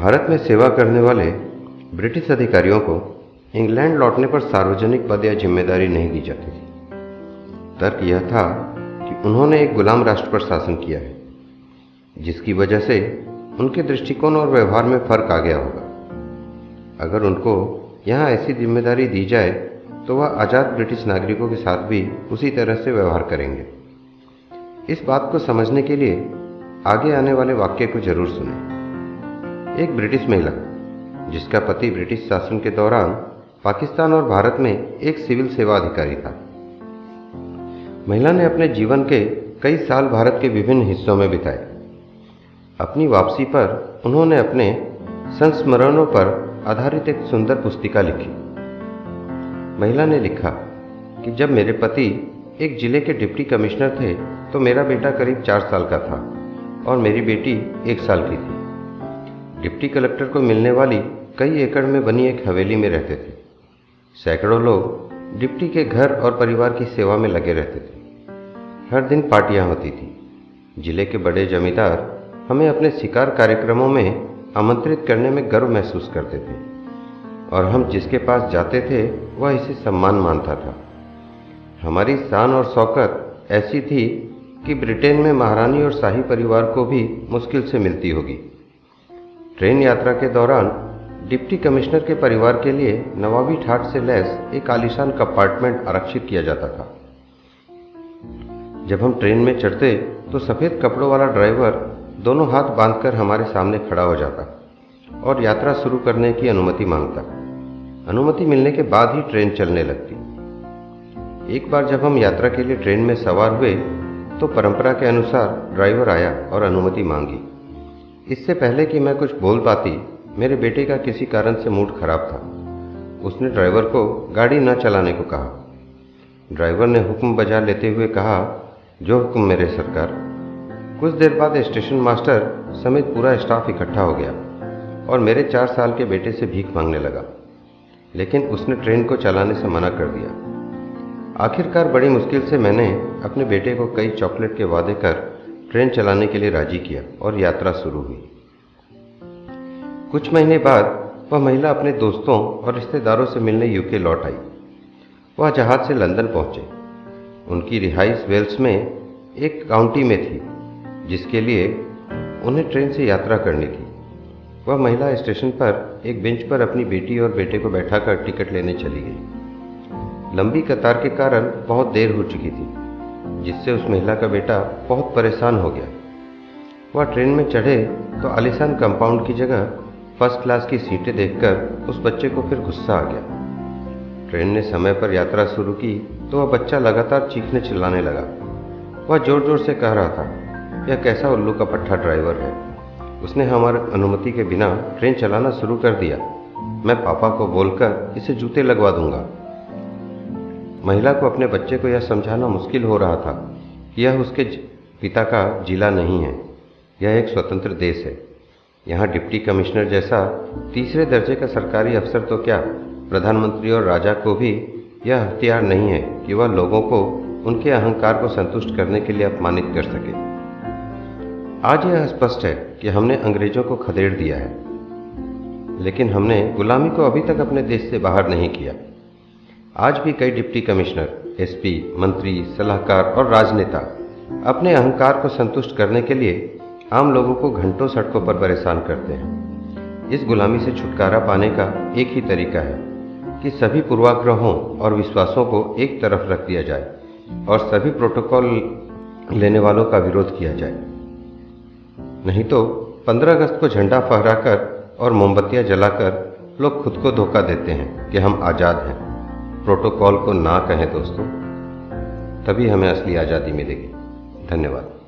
भारत में सेवा करने वाले ब्रिटिश अधिकारियों को इंग्लैंड लौटने पर सार्वजनिक पद या ज़िम्मेदारी नहीं दी जाती थी। तर्क यह था कि उन्होंने एक गुलाम राष्ट्र पर शासन किया है, जिसकी वजह से उनके दृष्टिकोण और व्यवहार में फ़र्क आ गया होगा। अगर उनको यहाँ ऐसी ज़िम्मेदारी दी जाए तो वह आज़ाद ब्रिटिश नागरिकों के साथ भी उसी तरह से व्यवहार करेंगे। इस बात को समझने के लिए आगे आने वाले वाक्य को ज़रूर सुने। एक ब्रिटिश महिला, जिसका पति ब्रिटिश शासन के दौरान पाकिस्तान और भारत में एक सिविल सेवा अधिकारी था। महिला ने अपने जीवन के कई साल भारत के विभिन्न हिस्सों में बिताए। अपनी वापसी पर उन्होंने अपने संस्मरणों पर आधारित एक सुंदर पुस्तिका लिखी। महिला ने लिखा कि जब मेरे पति एक ज़िले के डिप्टी कमिश्नर थे तो मेरा बेटा करीब चार साल का था और मेरी बेटी एक साल की थी। डिप्टी कलेक्टर को मिलने वाली कई एकड़ में बनी एक हवेली में रहते थे। सैकड़ों लोग डिप्टी के घर और परिवार की सेवा में लगे रहते थे। हर दिन पार्टियाँ होती थी। ज़िले के बड़े जमींदार हमें अपने शिकार कार्यक्रमों में आमंत्रित करने में गर्व महसूस करते थे। और हम जिसके पास जाते थे, वह इसे सम्मान मानता था। हमारी शान और शौकत ऐसी थी कि ब्रिटेन में महारानी और शाही परिवार को भी मुश्किल से मिलती होगी। ट्रेन यात्रा के दौरान डिप्टी कमिश्नर के परिवार के लिए नवाबी ठाट से लैस एक आलिशान कंपार्टमेंट आरक्षित किया जाता था। जब हम ट्रेन में चढ़ते तो सफ़ेद कपड़ों वाला ड्राइवर दोनों हाथ बांधकर हमारे सामने खड़ा हो जाता और यात्रा शुरू करने की अनुमति माँगता। अनुमति मिलने के बाद ही ट्रेन चलने लगती। एक बार जब हम यात्रा के लिए ट्रेन में सवार हुए तो परंपरा के अनुसार ड्राइवर आया और अनुमति मांगी। इससे पहले कि मैं कुछ बोल पाती, मेरे बेटे का किसी कारण से मूड खराब था। उसने ड्राइवर को गाड़ी न चलाने को कहा। ड्राइवर ने हुक्म बजा लेते हुए कहा, जो हुक्म मेरे सरकार। कुछ देर बाद स्टेशन मास्टर समेत पूरा स्टाफ इकट्ठा हो गया और मेरे चार साल के बेटे से भीख मांगने लगा। लेकिन उसने ट्रेन को चलाने से मना कर दिया। आखिरकार बड़ी मुश्किल से मैंने अपने बेटे को कई चॉकलेट के वादे कर ट्रेन चलाने के लिए राज़ी किया और यात्रा शुरू हुई। कुछ महीने बाद वह महिला अपने दोस्तों और रिश्तेदारों से मिलने यूके लौट आई। वह जहाज़ से लंदन पहुँचे। उनकी रिहाइश वेल्स में एक काउंटी में थी, जिसके लिए उन्हें ट्रेन से यात्रा करनी थी। वह महिला स्टेशन पर एक बेंच पर अपनी बेटी और बेटे को बैठाकर टिकट लेने चली गई। लंबी कतार के कारण बहुत देर हो चुकी थी। जिससे उस महिला का बेटा बहुत परेशान हो गया। वह ट्रेन में चढ़े तो आलिशान कंपाउंड की जगह फ़र्स्ट क्लास की सीटें देखकर उस बच्चे को फिर गुस्सा आ गया। ट्रेन ने समय पर यात्रा शुरू की तो वह बच्चा लगातार चीखने चिल्लाने लगा। वह ज़ोर ज़ोर से कह रहा था, यह कैसा उल्लू का पट्टा ड्राइवर है? उसने हमारी अनुमति के बिना ट्रेन चलाना शुरू कर दिया। मैं पापा को बोलकर इसे जूते लगवा दूँगा। महिला को अपने बच्चे को यह समझाना मुश्किल हो रहा था कि यह उसके पिता का जिला नहीं है। यह एक स्वतंत्र देश है। यहाँ डिप्टी कमिश्नर जैसा तीसरे दर्जे का सरकारी अफसर तो क्या? प्रधानमंत्री और राजा को भी यह हथियार नहीं है कि वह लोगों को उनके अहंकार को संतुष्ट करने के लिए अपमानित कर सके। आज यह स्पष्ट है कि हमने अंग्रेज़ों को खदेड़ दिया है। लेकिन हमने गुलामी को अभी तक अपने देश से बाहर नहीं किया। आज भी कई डिप्टी कमिश्नर, एसपी, मंत्री, सलाहकार और राजनेता अपने अहंकार को संतुष्ट करने के लिए आम लोगों को घंटों सड़कों पर परेशान करते हैं। इस गुलामी से छुटकारा पाने का एक ही तरीका है कि सभी पूर्वाग्रहों और विश्वासों को एक तरफ़ रख दिया जाए और सभी प्रोटोकॉल लेने वालों का विरोध किया जाए। नहीं तो 15 अगस्त को झंडा फहराकर और मोमबत्तियाँ जलाकर लोग खुद को धोखा देते हैं कि हम आज़ाद हैं। प्रोटोकॉल को ना कहें दोस्तों तभी हमें असली आज़ादी मिलेगी। धन्यवाद।